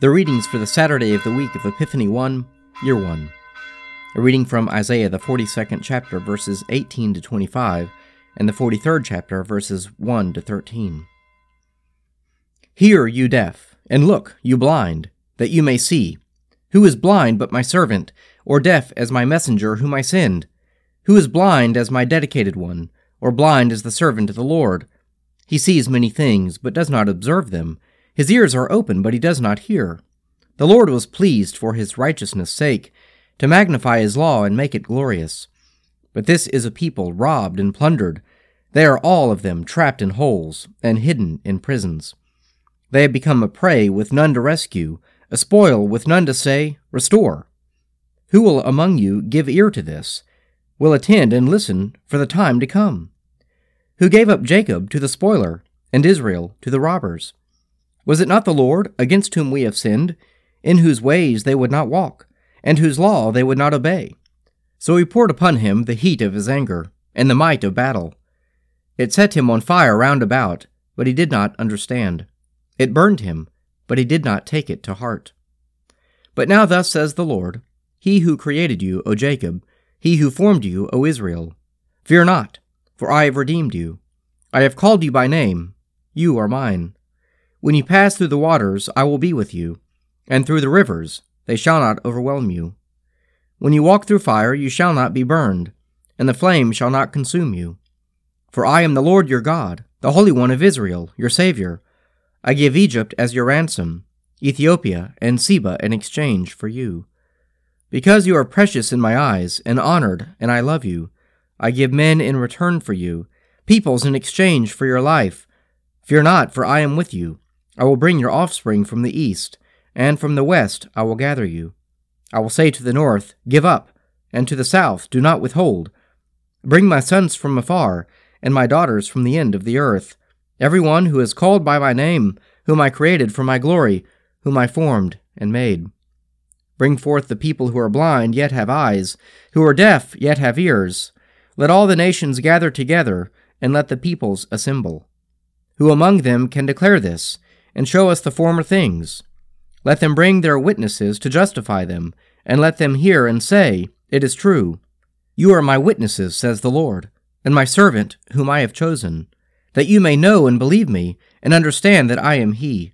The readings for the Saturday of the week of Epiphany 1, Year 1. A reading from Isaiah, the 42nd chapter, verses 18 to 25, and the 43rd chapter, verses 1 to 13. Hear, you deaf, and look, you blind, that you may see. Who is blind but my servant, or deaf as my messenger whom I send? Who is blind as my dedicated one, or blind as the servant of the Lord? He sees many things, but does not observe them his ears are open, but he does not hear. The Lord was pleased for his righteousness' sake, to magnify his law and make it glorious. But this is a people robbed and plundered. They are all of them trapped in holes and hidden in prisons. They have become a prey with none to rescue, a spoil with none to say, Restore. Who will among you give ear to this? Will attend and listen for the time to come? Who gave up Jacob to the spoiler, and Israel to the robbers? Was it not the Lord, against whom we have sinned, in whose ways they would not walk, and whose law they would not obey? So he poured upon him the heat of his anger, and the might of battle. It set him on fire round about, but he did not understand. It burned him, but he did not take it to heart. But now thus says the Lord, He who created you, O Jacob, he who formed you, O Israel, Fear not, for I have redeemed you. I have called you by name. You are mine. When you pass through the waters, I will be with you, and through the rivers, they shall not overwhelm you. When you walk through fire, you shall not be burned, and the flame shall not consume you. For I am the Lord your God, the Holy One of Israel, your Saviour. I give Egypt as your ransom, Ethiopia and Seba in exchange for you. Because you are precious in my eyes, and honored, and I love you, I give men in return for you, peoples in exchange for your life. Fear not, for I am with you. I will bring your offspring from the east, and from the west I will gather you. I will say to the north, Give up, and to the south, Do not withhold. Bring my sons from afar, and my daughters from the end of the earth, every one who is called by my name, whom I created for my glory, whom I formed and made. Bring forth the people who are blind, yet have eyes, who are deaf, yet have ears. Let all the nations gather together, and let the peoples assemble. Who among them can declare this? And show us the former things. Let them bring their witnesses to justify them, and let them hear and say, It is true. You are my witnesses, says the Lord, and my servant whom I have chosen, that you may know and believe me, and understand that I am He.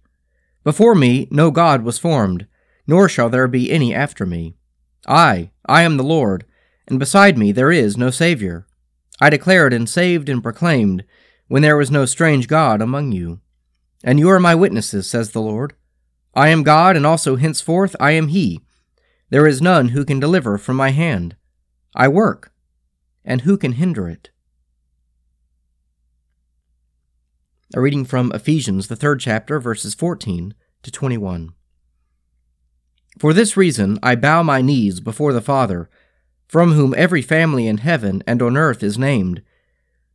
Before me no God was formed, nor shall there be any after me. I, I am the Lord, and beside me there is no Saviour. I declared and saved and proclaimed, when there was no strange God among you. And you are my witnesses, says the Lord. I am God, and also henceforth I am He. There is none who can deliver from my hand. I work, and who can hinder it? A reading from Ephesians, the third chapter, verses 14 to 21. For this reason I bow my knees before the Father, from whom every family in heaven and on earth is named,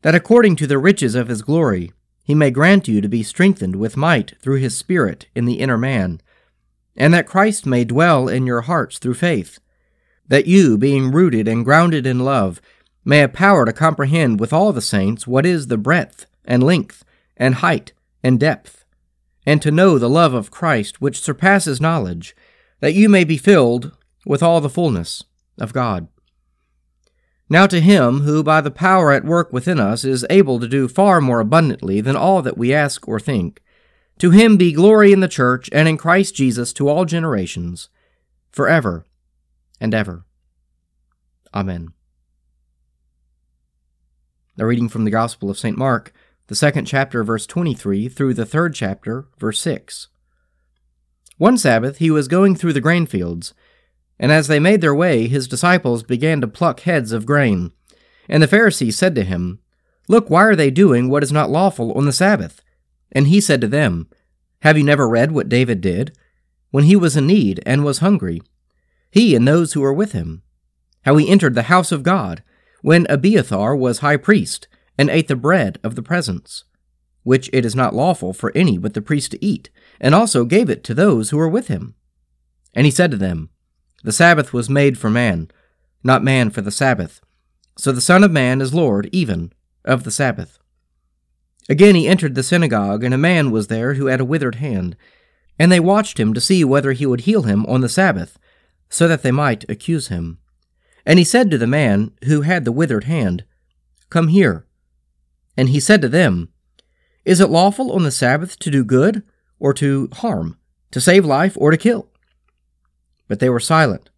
that according to the riches of his glory, he may grant you to be strengthened with might through his Spirit in the inner man, and that Christ may dwell in your hearts through faith, that you, being rooted and grounded in love, may have power to comprehend with all the saints what is the breadth and length and height and depth, and to know the love of Christ which surpasses knowledge, that you may be filled with all the fullness of God. Now to him who by the power at work within us is able to do far more abundantly than all that we ask or think, to him be glory in the church and in Christ Jesus to all generations, forever and ever. Amen. A reading from the Gospel of St. Mark, the second chapter, verse 23, through the third chapter, verse 6. One Sabbath he was going through the grain fields and as they made their way, his disciples began to pluck heads of grain. And the Pharisees said to him, Look, why are they doing what is not lawful on the Sabbath? And he said to them, Have you never read what David did? When he was in need and was hungry, he and those who were with him, how he entered the house of God, when Abiathar was high priest, and ate the bread of the presence, which it is not lawful for any but the priest to eat, and also gave it to those who were with him. And he said to them, the Sabbath was made for man, not man for the Sabbath. So the Son of Man is Lord even of the Sabbath. Again he entered the synagogue, and a man was there who had a withered hand. And they watched him to see whether he would heal him on the Sabbath, so that they might accuse him. And he said to the man who had the withered hand, Come here. And he said to them, Is it lawful on the Sabbath to do good or to harm, to save life or to kill? But they were silent.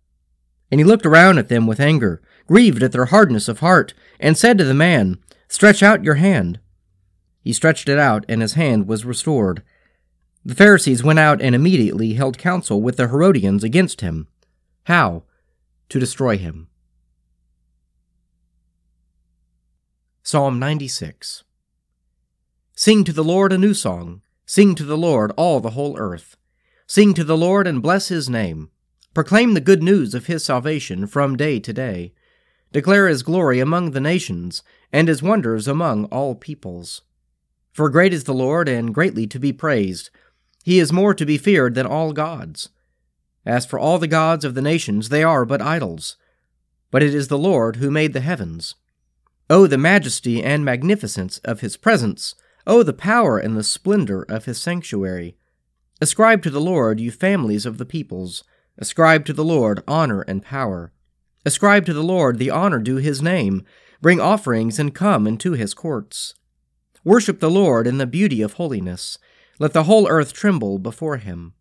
And he looked around at them with anger, grieved at their hardness of heart, and said to the man, Stretch out your hand. He stretched it out, and his hand was restored. The Pharisees went out and immediately held counsel with the Herodians against him. How? To destroy him. Psalm 96 Sing to the Lord a new song. Sing to the Lord all the whole earth. Sing to the Lord and bless his name. Proclaim the good news of his salvation from day to day. Declare his glory among the nations, and his wonders among all peoples. For great is the Lord, and greatly to be praised. He is more to be feared than all gods. As for all the gods of the nations, they are but idols. But it is the Lord who made the heavens. O the majesty and magnificence of his presence! O the power and the splendor of his sanctuary! Ascribe to the Lord, you families of the peoples. Ascribe to the Lord honor and power. Ascribe to the Lord the honor due his name. Bring offerings and come into his courts. Worship the Lord in the beauty of holiness. Let the whole earth tremble before him.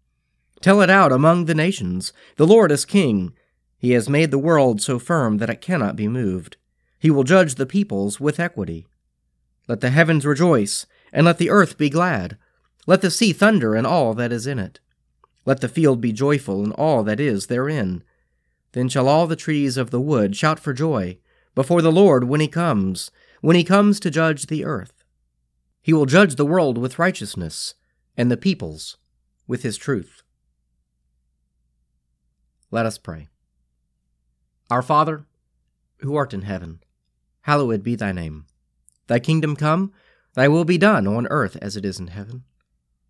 Tell it out among the nations. The Lord is king. He has made the world so firm that it cannot be moved. He will judge the peoples with equity. Let the heavens rejoice, and let the earth be glad. Let the sea thunder and all that is in it. Let the field be joyful and all that is therein. Then shall all the trees of the wood shout for joy before the Lord when he comes, when he comes to judge the earth. He will judge the world with righteousness, and the peoples with his truth. Let us pray. Our Father, who art in heaven, hallowed be thy name. Thy kingdom come, thy will be done on earth as it is in heaven.